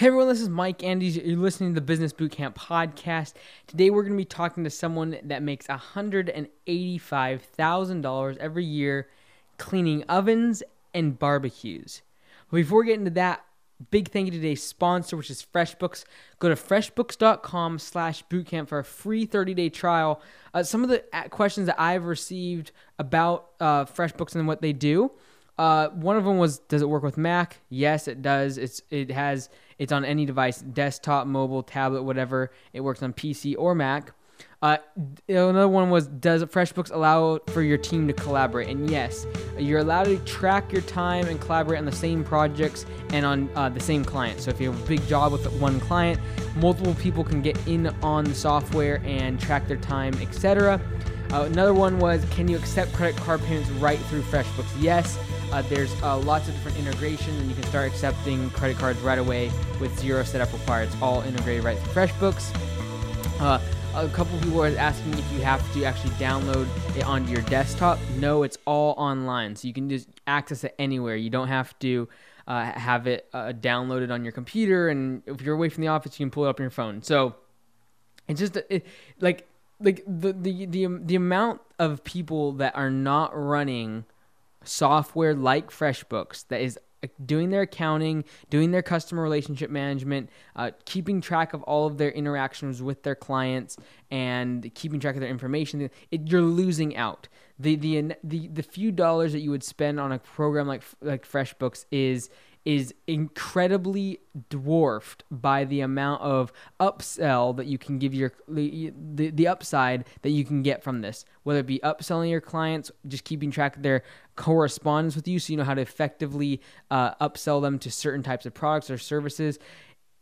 Hey everyone, this is Mike Andes. You're listening to the Business Bootcamp podcast. Today we're going to be talking to someone that makes $185,000 every year cleaning ovens and barbecues. But before we get into that, big thank you to today's sponsor, which is FreshBooks. Go to freshbooks.com slash bootcamp for a free 30-day trial. Uh, some of the questions that I've received about uh, FreshBooks and what they do, uh, one of them was, does it work with Mac? Yes, it does. It's It has it's on any device, desktop, mobile, tablet, whatever. It works on PC or Mac. Uh, another one was Does FreshBooks allow for your team to collaborate? And yes, you're allowed to track your time and collaborate on the same projects and on uh, the same client. So if you have a big job with one client, multiple people can get in on the software and track their time, etc. Uh, another one was Can you accept credit card payments right through FreshBooks? Yes. Uh, there's uh, lots of different integrations, and you can start accepting credit cards right away with zero setup required. It's all integrated right through FreshBooks. Uh, a couple people are asking if you have to actually download it onto your desktop. No, it's all online, so you can just access it anywhere. You don't have to uh, have it uh, downloaded on your computer, and if you're away from the office, you can pull it up on your phone. So it's just it, like like the the the the amount of people that are not running software like FreshBooks that is uh, doing their accounting, doing their customer relationship management, uh, keeping track of all of their interactions with their clients, and keeping track of their information, it, you're losing out. The, the the the few dollars that you would spend on a program like like FreshBooks is is incredibly dwarfed by the amount of upsell that you can give your the, the upside that you can get from this whether it be upselling your clients just keeping track of their correspondence with you so you know how to effectively uh, upsell them to certain types of products or services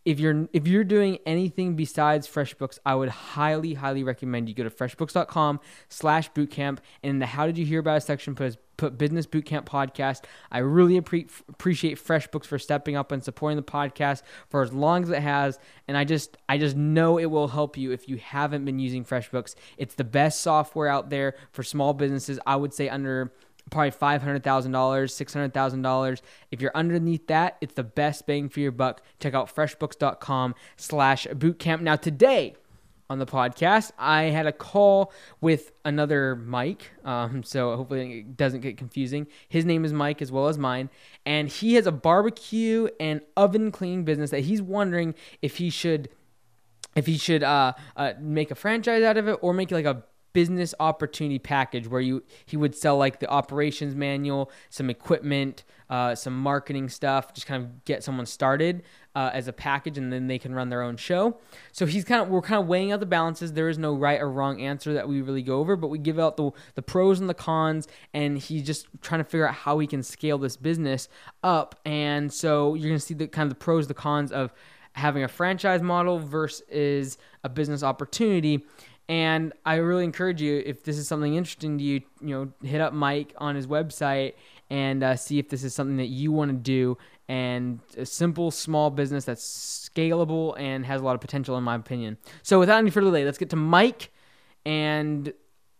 if you're if you're doing anything besides FreshBooks, I would highly highly recommend you go to freshbooks.com slash bootcamp and in the how did you hear about us section put put business bootcamp podcast. I really appre- appreciate FreshBooks for stepping up and supporting the podcast for as long as it has and I just I just know it will help you if you haven't been using FreshBooks. It's the best software out there for small businesses. I would say under probably $500,000, $600,000. If you're underneath that, it's the best bang for your buck. Check out freshbooks.com slash bootcamp. Now today on the podcast, I had a call with another Mike. Um, so hopefully it doesn't get confusing. His name is Mike as well as mine. And he has a barbecue and oven cleaning business that he's wondering if he should if he should uh, uh, make a franchise out of it or make like a business opportunity package where you he would sell like the operations manual, some equipment, uh, some marketing stuff, just kind of get someone started uh, as a package, and then they can run their own show. So he's kind of we're kind of weighing out the balances. There is no right or wrong answer that we really go over, but we give out the the pros and the cons, and he's just trying to figure out how he can scale this business up. And so you're gonna see the kind of the pros, the cons of having a franchise model versus a business opportunity and I really encourage you, if this is something interesting to you, you know, hit up Mike on his website and uh, see if this is something that you want to do. And a simple, small business that's scalable and has a lot of potential, in my opinion. So, without any further delay, let's get to Mike and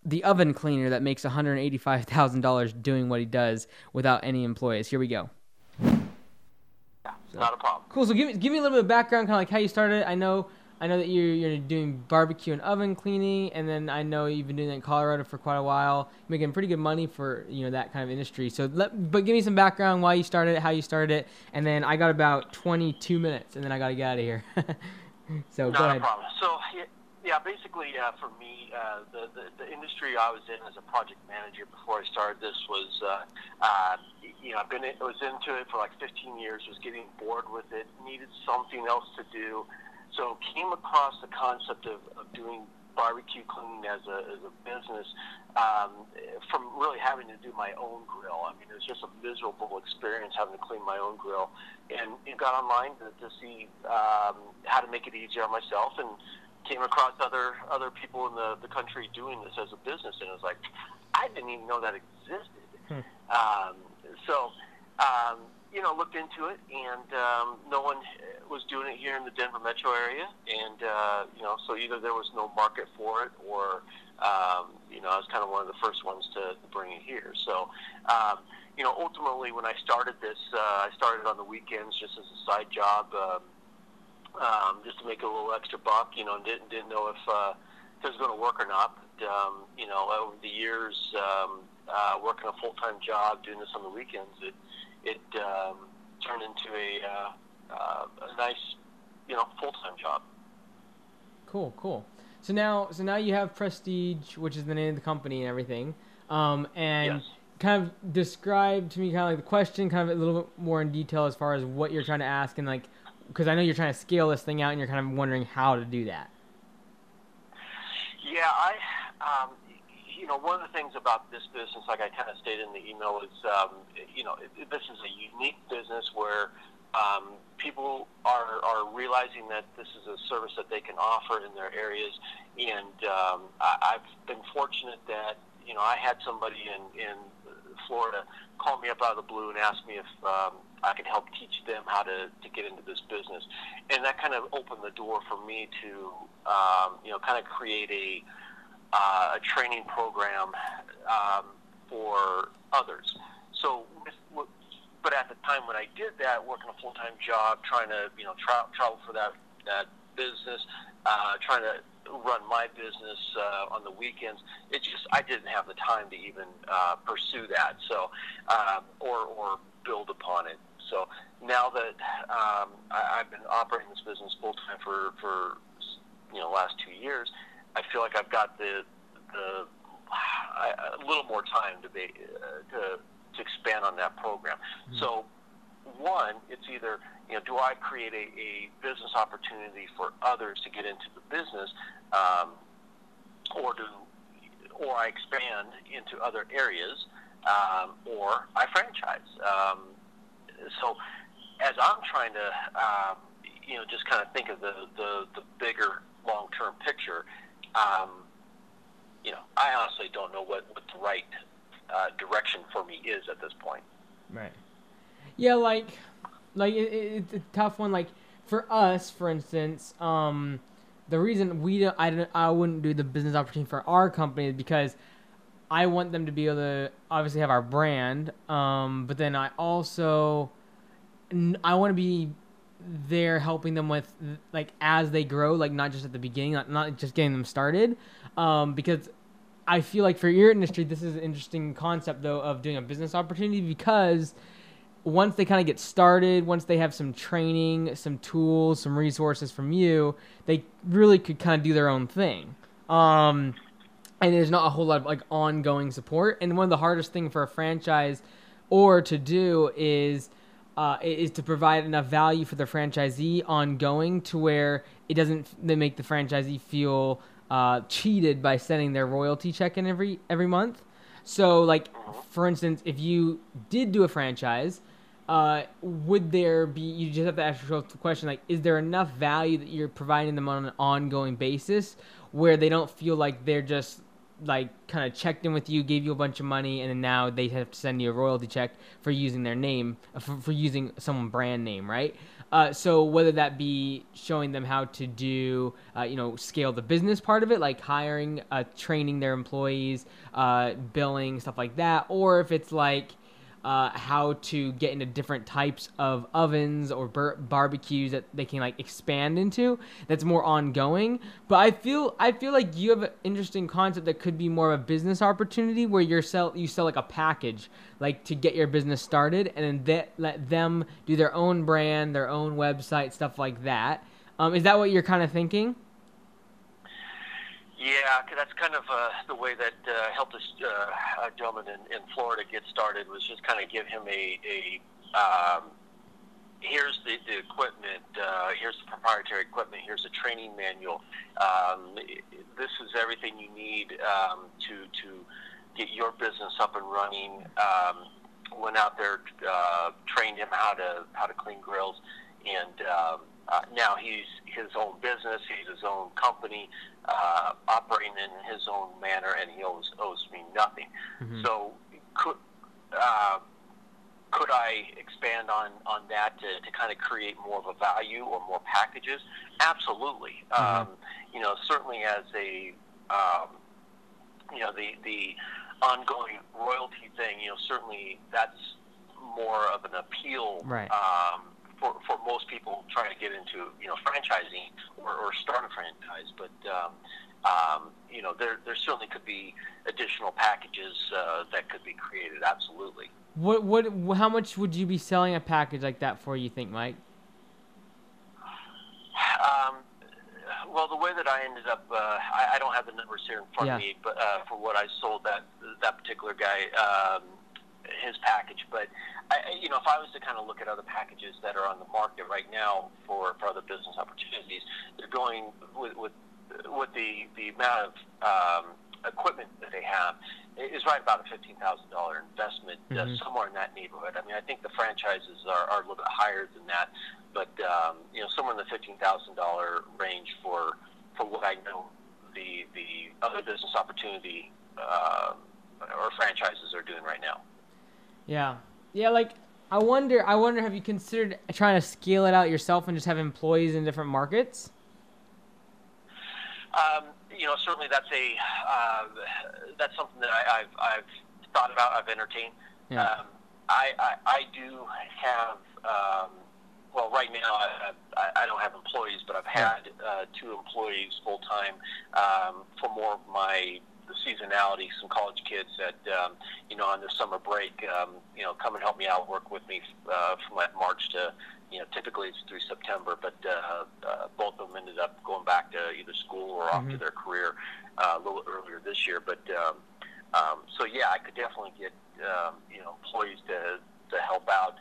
the oven cleaner that makes $185,000 doing what he does without any employees. Here we go. So, Not a problem. Cool. So, give me, give me a little bit of background, kind of like how you started. I know I know that you're you're doing barbecue and oven cleaning, and then I know you've been doing that in Colorado for quite a while, making pretty good money for you know that kind of industry. So let, but give me some background why you started it, how you started it, and then I got about 22 minutes, and then I got to get out of here. so Not go ahead. problem. So yeah, basically uh, for me, uh, the, the the industry I was in as a project manager before I started this was. Uh, uh, you know, I've been I was into it for like 15 years. Was getting bored with it. Needed something else to do so came across the concept of, of doing barbecue cleaning as a, as a business um, from really having to do my own grill. I mean, it was just a miserable experience having to clean my own grill. And it got online to, to see um, how to make it easier on myself and came across other other people in the, the country doing this as a business. And it was like, I didn't even know that existed. Hmm. Um, so um, you know, looked into it, and um, no one was doing it here in the Denver metro area, and uh, you know, so either there was no market for it, or um, you know, I was kind of one of the first ones to, bring it here. So, um, you know, ultimately, when I started this, uh, I started on the weekends just as a side job. Um, um, just to make a little extra buck. You know, and didn't didn't know if uh, it was going to work or not. But um, you know, over the years, um, uh, working a full time job, doing this on the weekends, it it um, turned into a, uh, uh, a nice, you know, full time job. Cool, cool. So now, so now you have Prestige, which is the name of the company and everything. Um, and Yes. kind of describe to me kind of like the question, kind of a little bit more in detail as far as what you're trying to ask and like, because I know you're trying to scale this thing out and you're kind of wondering how to do that. Yeah, I, um, you know, one of the things about this business, like I kind of stated in the email, is, um, you know, it, this is a unique business where um, people are, are realizing that this is a service that they can offer in their areas. And um, I, I've been fortunate that, you know, I had somebody in, in Florida call me up out of the blue and ask me if um, I could help teach them how to, to get into this business. And that kind of opened the door for me to, um, you know, kind of create a, uh, a training program um, for others. So, but at the time when I did that, working a full time job, trying to you know tra- travel for that that business, uh, trying to run my business uh, on the weekends, it just I didn't have the time to even uh, pursue that. So, um, or or build upon it. So now that um, I, I've been operating this business full time for for you know last two years, I feel like I've got the the I, a little more time to be uh, to to expand on that program. So one, it's either you know do I create a, a business opportunity for others to get into the business, um, or do or I expand into other areas, um, or I franchise. Um, so as I'm trying to um, you know just kind of think of the the, the bigger long term picture. Um, you know, I honestly don't know what, what the right uh, direction for me is at this point. Right. Yeah, like, like it, it, it's a tough one. Like for us, for instance, um, the reason we don't, I don't, I wouldn't do the business opportunity for our company is because I want them to be able to obviously have our brand, um, but then I also, I want to be there helping them with like as they grow, like not just at the beginning, not, not just getting them started, um, because I feel like for your industry, this is an interesting concept though of doing a business opportunity because once they kind of get started, once they have some training, some tools, some resources from you, they really could kind of do their own thing. Um, and there's not a whole lot of like ongoing support. And one of the hardest thing for a franchise or to do is uh, is to provide enough value for the franchisee ongoing to where it doesn't they make the franchisee feel uh, cheated by sending their royalty check in every every month. So, like for instance, if you did do a franchise, uh, would there be? You just have to ask yourself the question: like, is there enough value that you're providing them on an ongoing basis, where they don't feel like they're just like kind of checked in with you, gave you a bunch of money, and then now they have to send you a royalty check for using their name, uh, for, for using someone brand name, right? Uh, so whether that be showing them how to do, uh, you know, scale the business part of it, like hiring, uh, training their employees, uh, billing, stuff like that, or if it's like uh, how to get into different types of ovens or bar- barbecues that they can like expand into. That's more ongoing. But I feel I feel like you have an interesting concept that could be more of a business opportunity where you sell you sell like a package like to get your business started, and then let them do their own brand, their own website, stuff like that. Um, is that what you're kind of thinking? Yeah, that's kind of uh, the way that uh, helped this uh, gentleman in, in Florida get started was just kind of give him a, a um, here's the, the equipment, uh, here's the proprietary equipment, here's the training manual. Um, this is everything you need um, to to get your business up and running. Um, went out there, uh, trained him how to how to clean grills, and um, uh, now he's his own business. He's his own company, uh, operating in his own manner, and he owes owes me nothing. Mhm. So could uh, could I expand on on that to, to kind of create more of a value or more packages? Absolutely. Mhm. Um, you know, certainly as a um, you know the the ongoing royalty thing. You know, certainly that's more of an appeal Right. um, for, for most people trying to get into you know franchising or, or start a franchise. But um, um, you know there there certainly could be additional packages uh, that could be created. Absolutely. What what how much would you be selling a package like that for? You think, Mike? Um, well, the way that I ended up, uh, I, I don't have the numbers here in front Yeah. of me, but uh, for what I sold that that particular guy, um, his package. But I, you know, if I was to kind of look at other packages that are on the market right now for, for other business opportunities, they're going with with, with the the amount of um, equipment that they have is right about a fifteen thousand dollar investment, uh, Mhm. somewhere in that neighborhood. I mean, I think the franchises are, are a little bit higher than that, but um, you know, somewhere in the fifteen thousand dollar range for for what I know the the other business opportunity um, or franchises are doing right now. Yeah, yeah. Like I wonder, I wonder, have you considered trying to scale it out yourself and just have employees in different markets? Um, you know, certainly that's a uh, that's something that I, I've I've thought about. I've entertained. Yeah. Um, I, I I do have. Um, well, right now I, I, I don't have employees, but I've had uh, two employees full time um, for more of my the seasonality. Some college kids that um, you know on their summer break, um, you know, come and help me out, work with me uh, from like March to you know typically it's through September, but uh, uh, both of them ended up going back to either school or off to Mhm. their career uh, a little earlier this year. But um, um, so yeah, I could definitely get um, you know employees to to help out.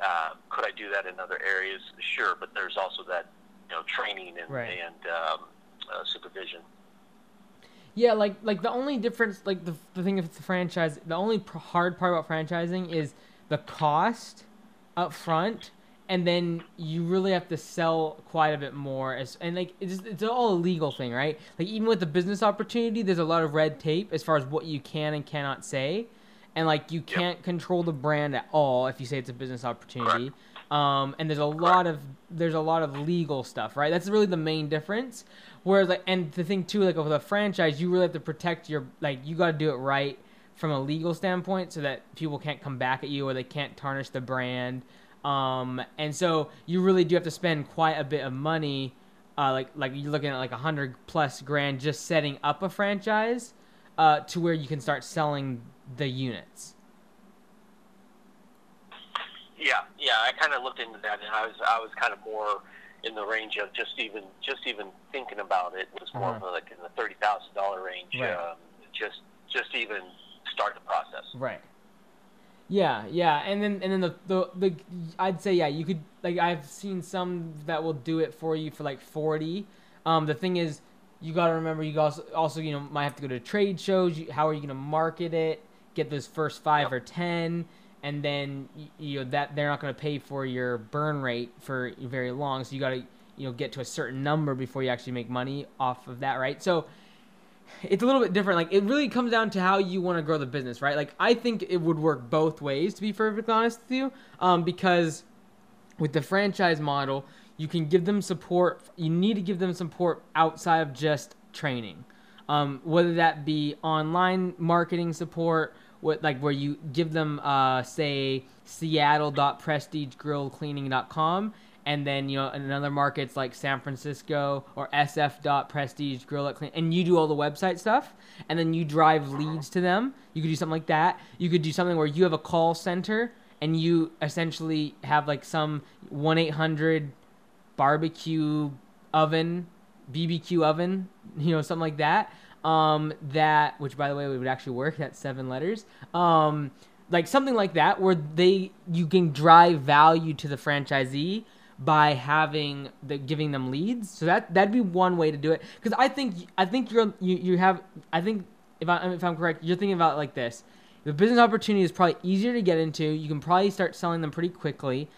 Uh, could I do that in other areas? Sure, but there's also that you know training and Right. and um, uh, supervision. Yeah, like like the only difference, like the the thing with the franchise, the only pr- hard part about franchising is the cost up front, and then you really have to sell quite a bit more. As and like it's it's all a legal thing, right? Like even with the business opportunity, there's a lot of red tape as far as what you can and cannot say, and like you can't control the brand at all if you say it's a business opportunity. Um, and there's a lot of there's a lot of legal stuff, right? That's really the main difference. Whereas like, and the thing too, like with a franchise, you really have to protect your like you got to do it right from a legal standpoint, so that people can't come back at you or they can't tarnish the brand. Um, and so you really do have to spend quite a bit of money, uh, like like you're looking at like a hundred plus grand just setting up a franchise, uh, to where you can start selling the units. Yeah, yeah. I kind of looked into that, and I was I was kind of more in the range of just even just even thinking about it was more Uh-huh. of like in the thirty thousand dollar range. Right. Um, just just even start the process. Right. Yeah, yeah, and then and then the, the the I'd say yeah, you could like I've seen some that will do it for you for like forty. Um, the thing is, you got to remember you also also you know might have to go to trade shows. You, how are you gonna market it? Get those first five Yep. or ten, and then you know that they're not gonna pay for your burn rate for very long. So you got to you know get to a certain number before you actually make money off of that, right? So it's a little bit different. Like it really comes down to how you want to grow the business, right? Like I think it would work both ways, to be perfectly honest with you, um, because with the franchise model, you can give them support. You need to give them support outside of just training, um, whether that be online marketing support, what like where you give them, uh, say, Seattle.prestigegrillcleaning.com and then you know in other markets like San Francisco or SF.prestige grill at and you do all the website stuff and then you drive leads to them. You could do something like that. You could do something where you have a call center and you essentially have like some one eight hundred barbecue oven, BBQ oven, you know, something like that. Um, that which by the way would actually work. That's seven letters. Um, like something like that where they you can drive value to the franchisee by having the giving them leads. So that that'd be one way to do it. Because I think I think you're you, you have I think if I if I'm correct, you're thinking about like this. The business opportunity is probably easier to get into. You can probably start selling them pretty quickly.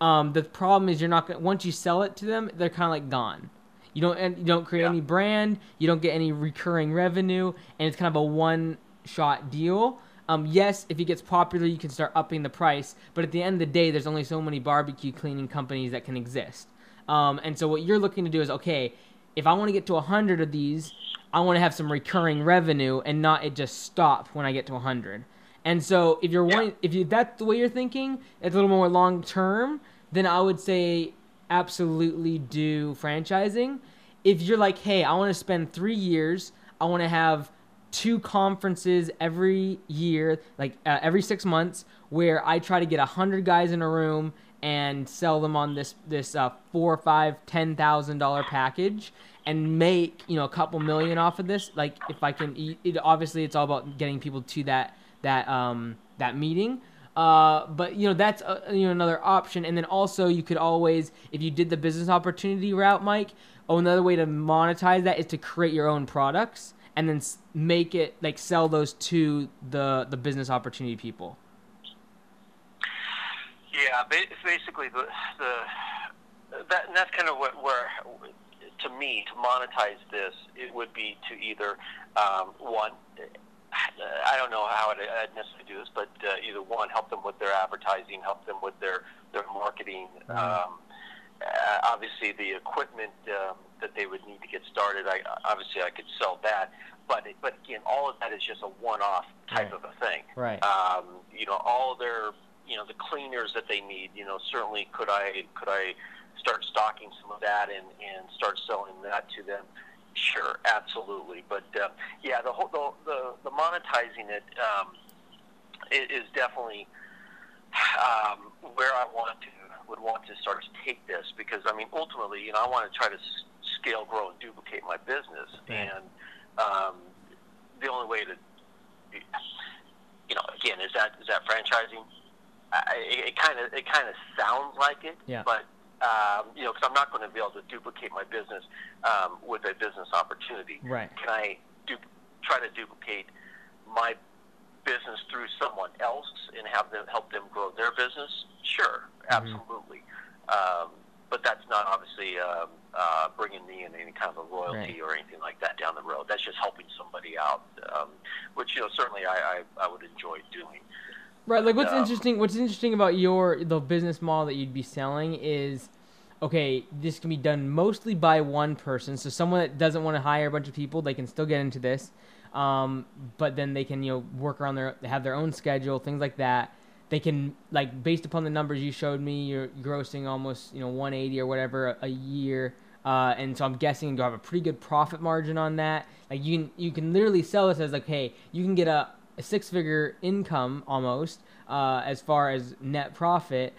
Um, the problem is you're not gonna once you sell it to them, they're kind of like gone. You don't and you don't create Yeah. any brand. You don't get any recurring revenue, and it's kind of a one shot deal. Um, yes, if it gets popular, you can start upping the price. But at the end of the day, there's only so many barbecue cleaning companies that can exist. Um, and so what you're looking to do is okay, if I want to get to 100 of these, I want to have some recurring revenue and not it just stop when I get to 100. And so if you're Yeah. wanting, if you that's the way you're thinking, it's a little more long term. then I would say absolutely do franchising. If you're like, hey, I want to spend three years, I want to have two conferences every year, like uh, every six months, where I try to get a hundred guys in a room and sell them on this this uh, four, five, ten thousand dollar package and make you know a couple million off of this. Like if I can, it, obviously it's all about getting people to that that um that meeting. Uh, but you know that's uh, you know another option, and then also you could always, if you did the business opportunity route, Mike. Oh, another way to monetize that is to create your own products and then make it like sell those to the the business opportunity people. Yeah, basically the the that that's kind of what where to me to monetize this it would be to either um, one I don't know how I'd necessarily do this, but uh, either one, help them with their advertising, help them with their their marketing. Mm-hmm. Um, uh, obviously, the equipment um, that they would need to get started, I obviously I could sell that. But but again, all of that is just a one-off type right. of a thing. Right. Um, you know, all of their you know the cleaners that they need. You know, certainly could I could I start stocking some of that and and start selling that to them. Sure, absolutely. But uh, yeah, the whole the, the, the monetizing it um, is definitely um, where I want to would want to start to take this because I mean ultimately, you know, I want to try to scale, grow, and duplicate my business, and um, the only way to, you know, again, is that is that franchising. I, it kind of it kind of sounds like it, yeah. but um, you know, because I'm not going to be able to duplicate my business um, with a business opportunity. Right. Can I du- try to duplicate my business through someone else and have them help them grow their business? Sure, mm-hmm. absolutely. Mm-hmm. Um, but that's not obviously um, uh, bringing me in any kind of a royalty right. or anything like that down the road. That's just helping somebody out, um, which you know certainly I, I, I would enjoy doing. Right. Like what's um, interesting what's interesting about your the business model that you'd be selling is okay, this can be done mostly by one person. So someone that doesn't want to hire a bunch of people, they can still get into this. Um, but then they can, you know, work around their have their own schedule, things like that. They can like based upon the numbers you showed me, you're grossing almost, you know, 180 or whatever a, a year. Uh, and so I'm guessing you have a pretty good profit margin on that. Like you can you can literally sell this as like, hey, you can get a a six figure income almost uh, as far as net profit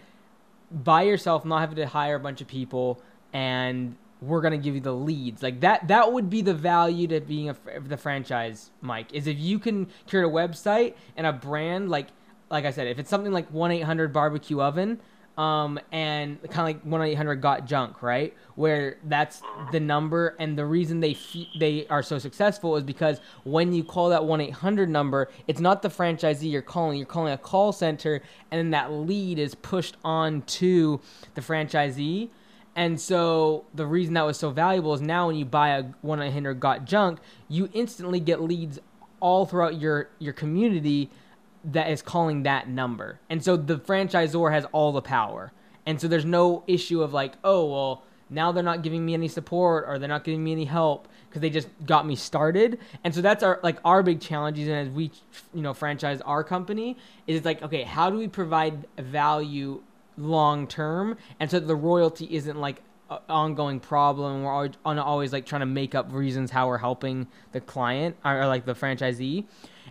by yourself, not having to hire a bunch of people, and we're gonna give you the leads. Like that, that would be the value to being a the franchise, Mike. Is if you can create a website and a brand like, like I said, if it's something like one eight hundred barbecue oven, um, and kind of like one eight hundred got junk, right? Where that's the number, and the reason they they are so successful is because when you call that one eight hundred number, it's not the franchisee you're calling; you're calling a call center, and then that lead is pushed on to the franchisee. And so the reason that was so valuable is now when you buy a one eight hundred got junk, you instantly get leads all throughout your your community that is calling that number. And so the franchisor has all the power. And so there's no issue of like, oh, well, now they're not giving me any support or they're not giving me any help because they just got me started. And so that's our like our big challenges and as we you know franchise our company is like, okay, how do we provide value long term and so the royalty isn't like an ongoing problem. We're always, always like trying to make up reasons how we're helping the client or, or like the franchisee.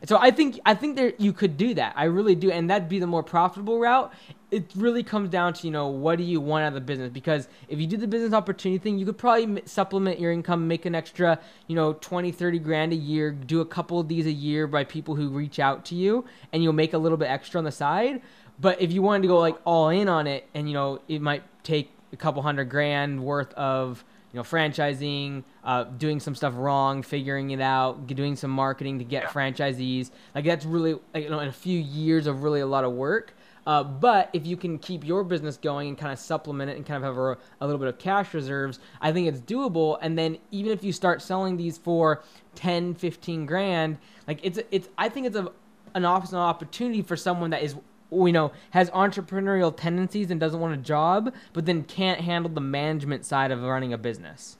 So I think I think there you could do that. I really do, and that'd be the more profitable route. It really comes down to you know what do you want out of the business because if you do the business opportunity thing, you could probably supplement your income, make an extra you know 20, 30 grand a year, do a couple of these a year by people who reach out to you, and you'll make a little bit extra on the side. But if you wanted to go like all in on it, and you know it might take a couple hundred grand worth of you know, franchising, uh, doing some stuff wrong, figuring it out, doing some marketing to get franchisees. Like that's really, you know, in a few years of really a lot of work. Uh, but if you can keep your business going and kind of supplement it and kind of have a, a, little bit of cash reserves, I think it's doable. And then even if you start selling these for 10, 15 grand, like it's, it's, I think it's a, an opportunity for someone that is you know has entrepreneurial tendencies and doesn't want a job but then can't handle the management side of running a business.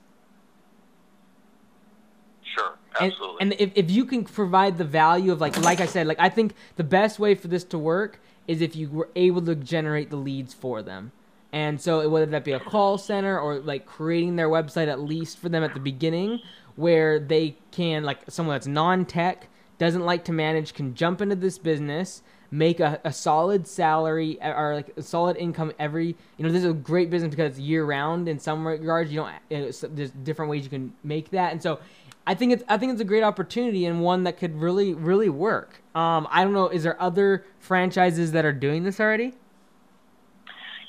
Sure absolutely. and, and if, if you can provide the value of like like i said like i think the best way for this to work is if you were able to generate the leads for them. And so whether that be a call center or like creating their website at least for them at the beginning, where they can like someone that's non-tech doesn't like to manage can jump into this business make a, a solid salary or like a solid income every you know this is a great business because it's year round in some regards you don't there's different ways you can make that and so I think it's I think it's a great opportunity and one that could really really work. Um, I don't know. Is there other franchises that are doing this already?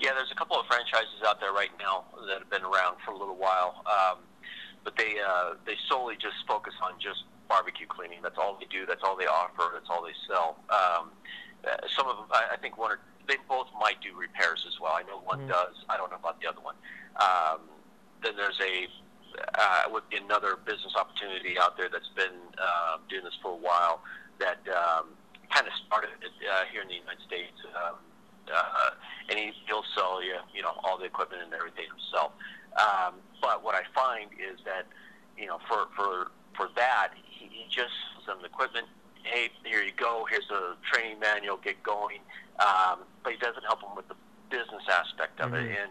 Yeah, there's a couple of franchises out there right now that have been around for a little while, um, but they uh, they solely just focus on just barbecue cleaning. That's all they do. That's all they offer. That's all they sell. Um, uh, some of them, I, I think one or they both might do repairs as well. I know one mm-hmm. does. I don't know about the other one. Um, then there's a uh, would be another business opportunity out there that's been uh, doing this for a while that um, kind of started uh, here in the United States. Um, uh, and he, he'll sell you, you know, all the equipment and everything himself. Um, but what I find is that, you know, for for for that, he, he just sells them equipment. Hey, here you go. Here's a training manual. Get going. Um, but he doesn't help them with the business aspect of mm-hmm. it. And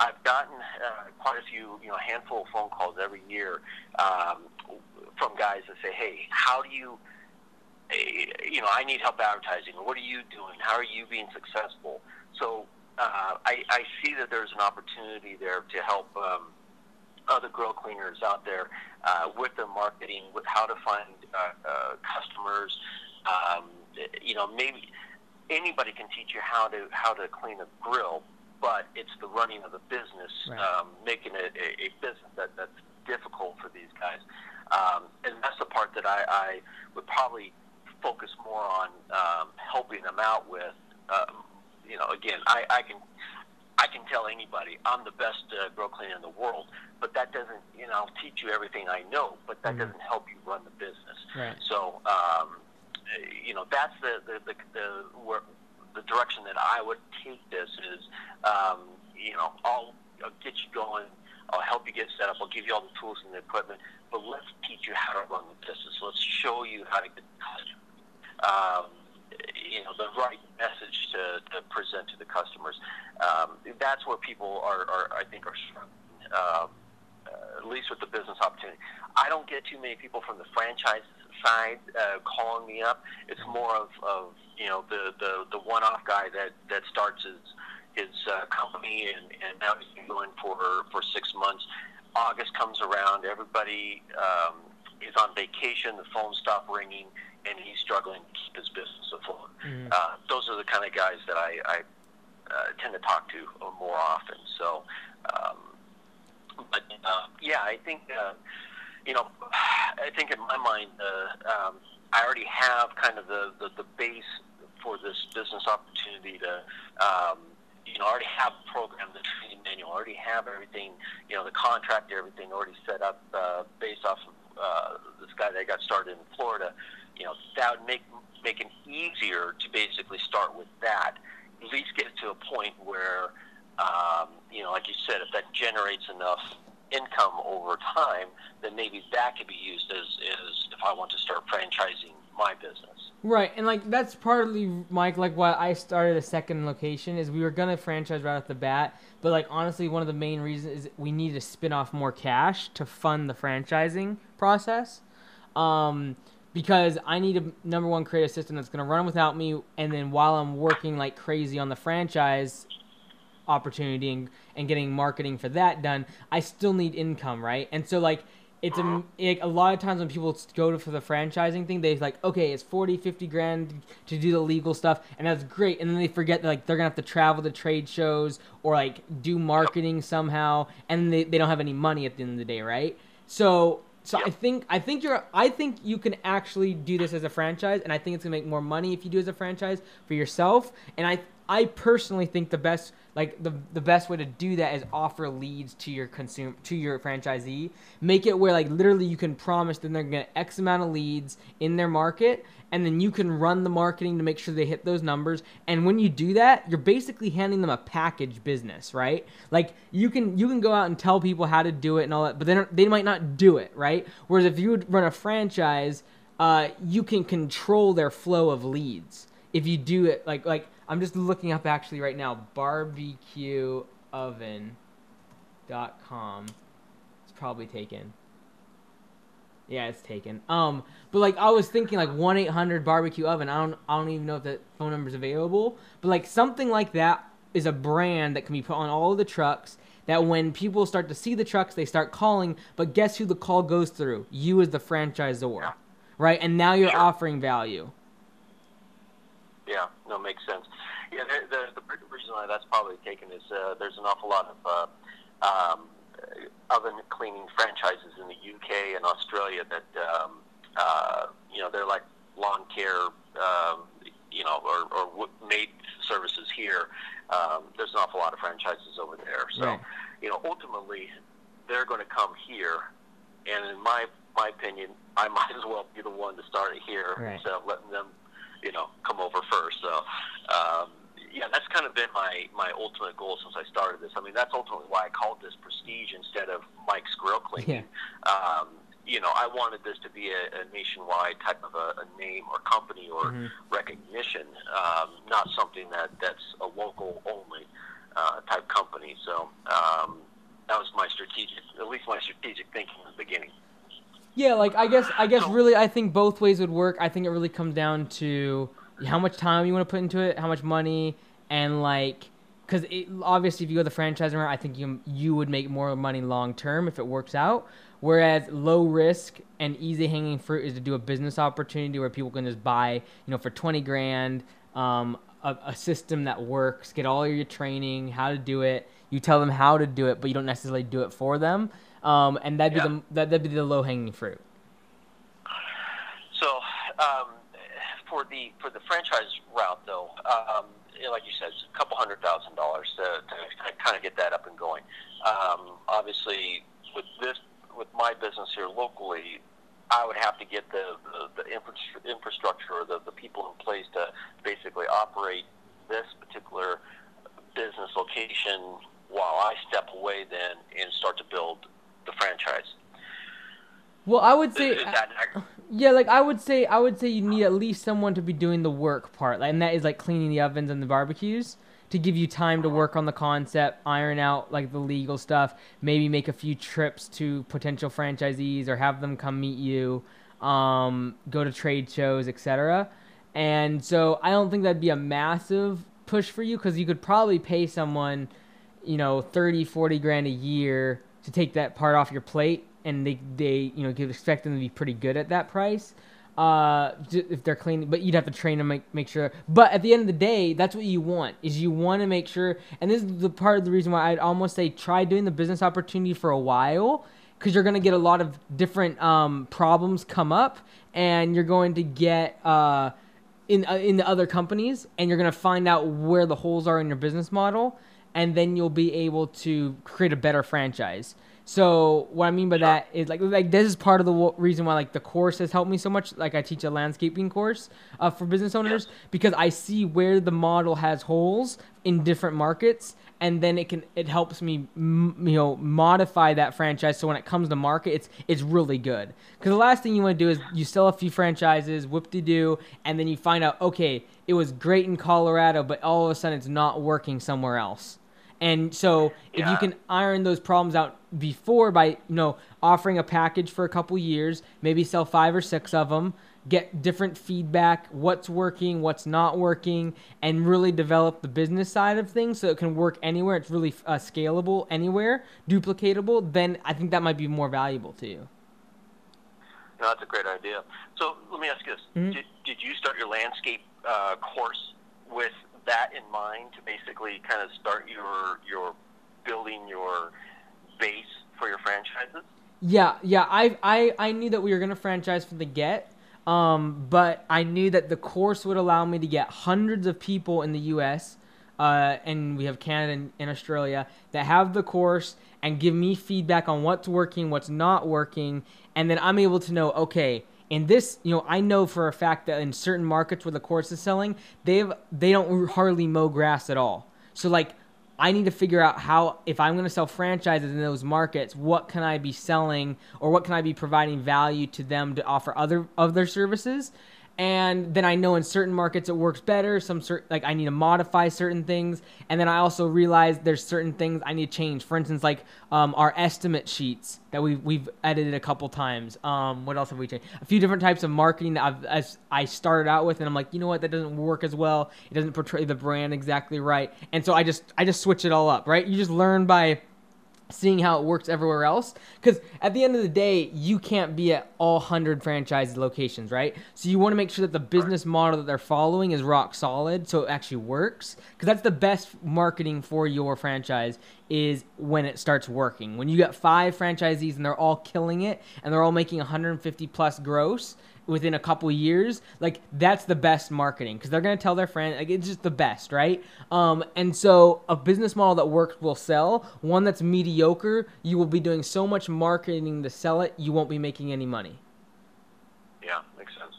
I've gotten uh, quite a few, you know, a handful of phone calls every year um, from guys that say, "Hey, how do you, uh, you know, I need help advertising. What are you doing? How are you being successful?" So uh, I, I see that there's an opportunity there to help um, other grill cleaners out there uh, with their marketing, with how to find uh, uh, customers. Um, you know, maybe anybody can teach you how to how to clean a grill but it's the running of the business, right. um, making it a, a business that, that's difficult for these guys. Um, and that's the part that I, I would probably focus more on um, helping them out with. Um, you know, again, I, I can I can tell anybody I'm the best uh, grill cleaner in the world, but that doesn't, you know, I'll teach you everything I know, but that mm-hmm. doesn't help you run the business. Right. So, um, you know, that's the the, the, the where, the direction that I would take this is, um, you know, I'll, I'll get you going. I'll help you get set up. I'll give you all the tools and the equipment, but let's teach you how to run the business. Let's show you how to get um, you know, the right message to, to present to the customers. Um, that's where people are, are I think, are struggling, um, uh, at least with the business opportunity. I don't get too many people from the franchise side uh, calling me up. It's more of, of you know the the, the one off guy that that starts his his uh, company and and now he's been going for for six months. August comes around, everybody um, is on vacation, the phone stopped ringing, and he's struggling to keep his business afloat. Mm-hmm. Uh, those are the kind of guys that I, I uh, tend to talk to more often. So, um, but uh, yeah, I think uh, you know, I think in my mind, uh, um, I already have kind of the, the, the base for this business opportunity to, um, you know, already have programmed the training manual, already have everything, you know, the contract, everything already set up uh, based off of uh, this guy that got started in Florida. You know, that would make make it easier to basically start with that. At least get to a point where, um, you know, like you said, if that generates enough income over time, then maybe that could be used as, as if I want to start franchising my business. Right, and like that's partly, Mike, like why I started a second location is we were gonna franchise right off the bat, but like honestly, one of the main reasons is we need to spin off more cash to fund the franchising process. Um, because I need to number one create a system that's gonna run without me, and then while I'm working like crazy on the franchise opportunity and, and getting marketing for that done, I still need income, right? And so like it's a, a lot of times when people go to for the franchising thing they like okay it's 40 50 grand to do the legal stuff and that's great and then they forget that like they're gonna have to travel to trade shows or like do marketing somehow and they, they don't have any money at the end of the day right so so i think i think you're i think you can actually do this as a franchise and i think it's gonna make more money if you do as a franchise for yourself and i i personally think the best like the the best way to do that is offer leads to your consumer to your franchisee. Make it where like literally you can promise them they're going to get x amount of leads in their market and then you can run the marketing to make sure they hit those numbers. And when you do that you're basically handing them a package business right? Like you can you can go out and tell people how to do it and all that but they they might not do it right? Whereas if you run a franchise uh, you can control their flow of leads if you do it like like I'm just looking up actually right now barbecueoven.com. It's probably taken. Yeah, it's taken. Um, but like I was thinking, like one eight hundred barbecue oven. I don't, I don't even know if that phone number is available. But like something like that is a brand that can be put on all of the trucks. That when people start to see the trucks, they start calling. But guess who the call goes through? You as the franchisor, right? And now you're offering value. Yeah, no, makes sense. Yeah, the, the, the reason why that's probably taken is uh, there's an awful lot of uh, um, oven cleaning franchises in the UK and Australia that um, uh, you know they're like lawn care, um, you know, or, or maid services here. Um, there's an awful lot of franchises over there. So, Right. you know, ultimately, they're going to come here, and in my my opinion, I might as well be the one to start it here Right. instead of letting them, you know, come over first. So, um, yeah, that's kind of been my my ultimate goal since I started this. I mean, that's ultimately why I called this Prestige instead of Mike's Grill Cleaning. Um, you know, I wanted this to be a, a nationwide type of a, a name or company or Mhm. recognition, um, not something that that's a local only uh, type company. So um, that was my strategic, at least my strategic thinking in the beginning. Yeah, like I guess I guess really I think both ways would work. I think it really comes down to how much time you want to put into it, how much money, and like because obviously if you go the franchise route, I think you you would make more money long term if it works out. Whereas low risk and easy hanging fruit is to do a business opportunity where people can just buy, you know, for twenty grand, um, a, a system that works, get all your training, how to do it. You tell them how to do it, but you don't necessarily do it for them. Um, and that'd be Yeah. the that, that'd be the low hanging fruit. So um, for the for the franchise route, though, um, like you said, it's a couple hundred thousand dollars to, to kind of get that up and going. Um, obviously, with this with my business here locally, I would have to get the the, the infrastructure or the, the people in place to basically operate this particular business location while I step away then and start to build. Well, I would say yeah, like I would say I would say you need at least someone to be doing the work part, like and that is like cleaning the ovens and the barbecues to give you time to work on the concept, iron out like the legal stuff, maybe make a few trips to potential franchisees or have them come meet you, um, go to trade shows, etc. And so I don't think that'd be a massive push for you because you could probably pay someone, you know, 30, 40 grand a year to take that part off your plate and they, they you know, could expect them to be pretty good at that price. Uh, if they're clean, but you'd have to train them, make, make sure. But at the end of the day, that's what you want is you want to make sure. And this is the part of the reason why I'd almost say try doing the business opportunity for a while because you're going to get a lot of different um, problems come up and you're going to get uh, in uh, in the other companies and you're going to find out where the holes are in your business model and then you'll be able to create a better franchise so what i mean by that is like like this is part of the w- reason why like the course has helped me so much. Like i teach a landscaping course uh, for business owners because i see where the model has holes in different markets and then it can it helps me m- you know modify that franchise. So when it comes to market it's it's really good. Because the last thing you want to do is you sell a few franchises whoop de doo and then you find out okay it was great in colorado but all of a sudden it's not working somewhere else and so if you can iron those problems out before by you know offering a package for a couple years maybe sell five or six of them get different feedback what's working what's not working and really develop the business side of things so it can work anywhere it's really uh, scalable anywhere duplicatable then i think that might be more valuable to you No, that's a great idea. So let me ask you this: Mhm. did, did you start your landscape uh, course with that in mind to basically kind of start your your building your base for your franchises? Yeah, yeah. I I I knew that we were gonna franchise from the get, um, but I knew that the course would allow me to get hundreds of people in the U.S. Uh, and we have Canada and, and Australia that have the course and give me feedback on what's working, what's not working, and then I'm able to know, okay, in this, you know, I know for a fact that in certain markets where the course is selling, they've they don't hardly mow grass at all. So like I need to figure out how, if I'm going to sell franchises in those markets, what can I be selling or what can I be providing value to them to offer other other services, and then I know in certain markets it works better. Some certain like I need to modify certain things, and then I also realize there's certain things I need to change. For instance, like um, our estimate sheets that we've we've edited a couple times. Um, what else have we changed? A few different types of marketing that I've as I started out with, and I'm like, you know what, that doesn't work as well. It doesn't portray the brand exactly right, and so I just I just switch it all up. Right? You just learn by seeing how it works everywhere else. Because at the end of the day you can't be at all 100 franchise locations right? So you want to make sure that the business model that they're following is rock solid so it actually works. Because that's the best marketing for your franchise is when it starts working. When you got five franchisees and they're all killing it and they're all making 150 plus gross within a couple years, like that's the best marketing because they're gonna tell their friend like it's just the best, right? Um, and so a business model that works will sell. One that's mediocre, you will be doing so much marketing to sell it, you won't be making any money. Yeah, makes sense.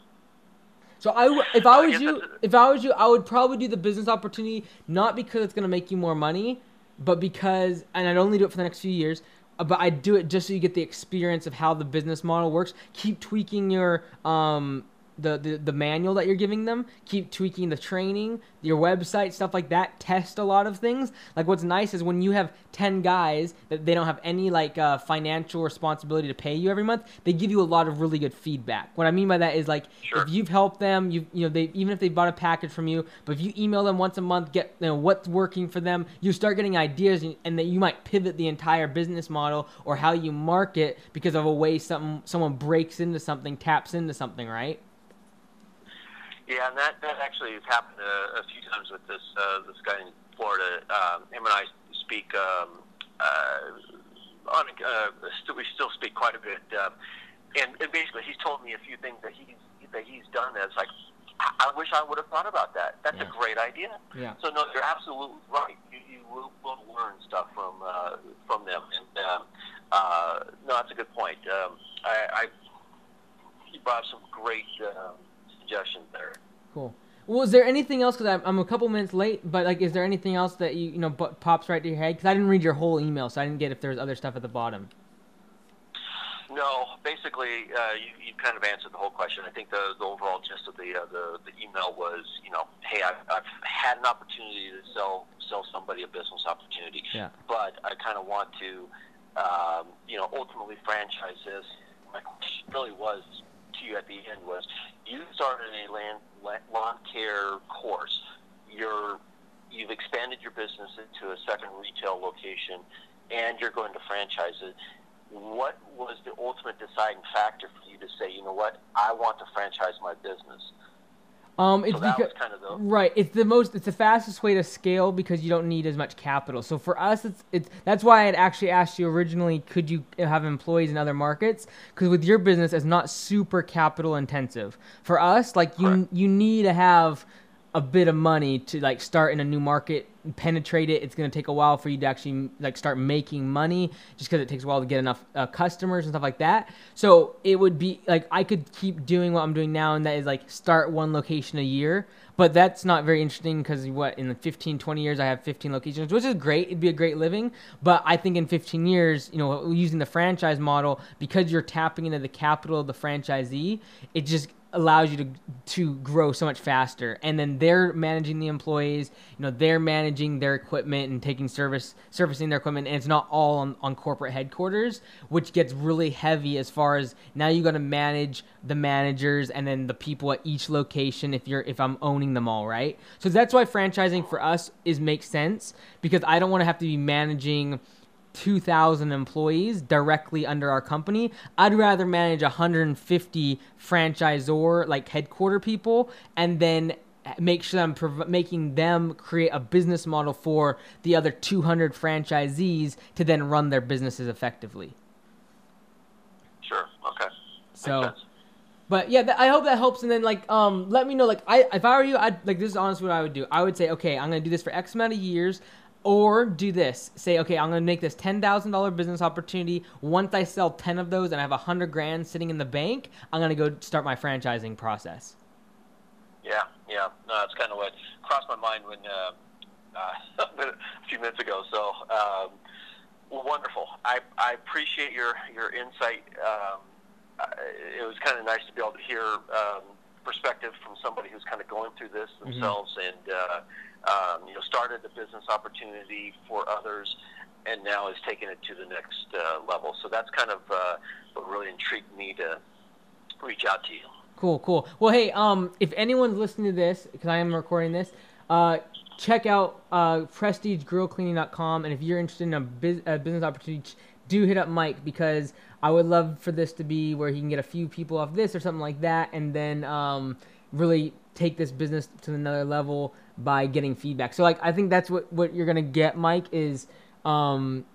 So I, if I was you, if I was you, I would probably do the business opportunity not because it's gonna make you more money, but because, and I'd only do it for the next few years, but I do it just so you get the experience of how the business model works. Keep tweaking your um, the, the, the manual that you're giving them keep tweaking the training your website stuff like that test a lot of things. Like what's nice is when you have 10 guys that they don't have any like uh, financial responsibility to pay you every month they give you a lot of really good feedback. What i mean by that is like sure. if you've helped them you you know they even if they bought a package from you but if you email them once a month get you know what's working for them you start getting ideas and, and that you might pivot the entire business model or how you market because of a way some someone breaks into something taps into something right yeah, and that, that actually has happened a, a few times with this uh, this guy in Florida. Um, him and I speak um, uh, on. Uh, still, we still speak quite a bit, um, and, and basically, he's told me a few things that he's that he's done that's like, I wish I would have thought about that. That's yeah. a great idea. Yeah. So no, you're absolutely right. You, you will, will learn stuff from uh, from them, and um, uh, no, that's a good point. Um, I, I he brought some great. Um, suggestions there. Cool. Well, is there anything else? Because I'm, a couple minutes late, but like, is there anything else that you you know pops right to your head? Because I didn't read your whole email, so I didn't get if there's other stuff at the bottom. No, basically, uh, you, you kind of answered the whole question. I think the, the overall gist of the, uh, the the email was, you know, hey, I've, I've had an opportunity to sell sell somebody a business opportunity, yeah. but I kind of want to, um, you know, ultimately franchise this. My question really was to you at the end was you started a land, lawn care course. You're you've expanded your business into a second retail location, and you're going to franchise it. What was the ultimate deciding factor for you to say, you know what, I want to franchise my business? Um, it's so because kind of the, right. It's the most. It's the fastest way to scale because you don't need as much capital. So for us, it's it's that's why I had actually asked you originally. Could you have employees in other markets? Because with your business, it's not super capital intensive. For us, like you right. you need to have a bit of money to like start in a new market penetrate it. It's going to take a while for you to actually like start making money just because it takes a while to get enough uh, customers and stuff like that. So it would be like i could keep doing what i'm doing now and that is like start one location a year. But that's not very interesting because what in the 15 20 years i have 15 locations which is great. It'd be a great living. But i think in 15 years you know using the franchise model because you're tapping into the capital of the franchisee it just allows you to to grow so much faster. And then they're managing the employees you know they're managing their equipment and taking service servicing their equipment. And it's not all on, on corporate headquarters which gets really heavy as far as now you got to manage the managers and then the people at each location if you're if i'm owning them all right? So that's why franchising for us is makes sense because i don't want to have to be managing 2,000 employees directly under our company. I'd rather manage 150 franchisor, like headquarter people, and then make sure I'm prov- making them create a business model for the other 200 franchisees to then run their businesses effectively. Sure. Okay. So, but yeah, th- I hope that helps. And then like, um, let me know. Like, I if I were you, I'd like this is honestly what I would do. I would say, okay, I'm gonna do this for X amount of years. Or do this. Say, okay, I'm gonna make this ten thousand dollar business opportunity. Once I sell ten of those and I have a hundred grand sitting in the bank, I'm gonna go start my franchising process. Yeah, yeah. No, that's kind of what crossed my mind when uh, uh, a few minutes ago. So um, wonderful. I I appreciate your your insight. Um, it was kind of nice to be able to hear um, perspective from somebody who's kind of going through this themselves mm-hmm. and uh, um, you know started a business opportunity for others and now is taking it to the next uh, level. So that's kind of uh, what really intrigued me to reach out to you. Cool, cool. Well, hey, um, if anyone's listening to this, because I am recording this, uh, check out uh, prestigegrillcleaning.com. And if you're interested in a, biz- a business opportunity, do hit up Mike because I would love for this to be where he can get a few people off this or something like that, and then um, really take this business to another level by getting feedback. So like I think that's what what you're gonna get, Mike, is um,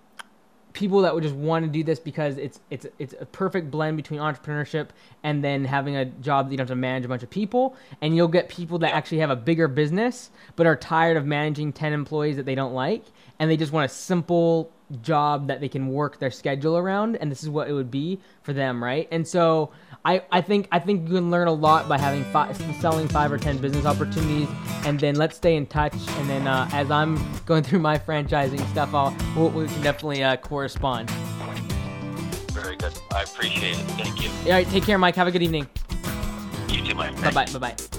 people that would just want to do this because it's it's it's a perfect blend between entrepreneurship and then having a job that you don't have to manage a bunch of people. And you'll get people that actually have a bigger business but are tired of managing 10 employees that they don't like. And they just want a simple job that they can work their schedule around. And this is what it would be for them right? And so i i think i think you can learn a lot by having five, selling five or ten business opportunities and then let's stay in touch and then uh, as i'm going through my franchising stuff i'll we'll, we can definitely uh, correspond. Very good. I appreciate it. Thank you. All right take care mike. Have a good evening. You too mike. Bye bye bye bye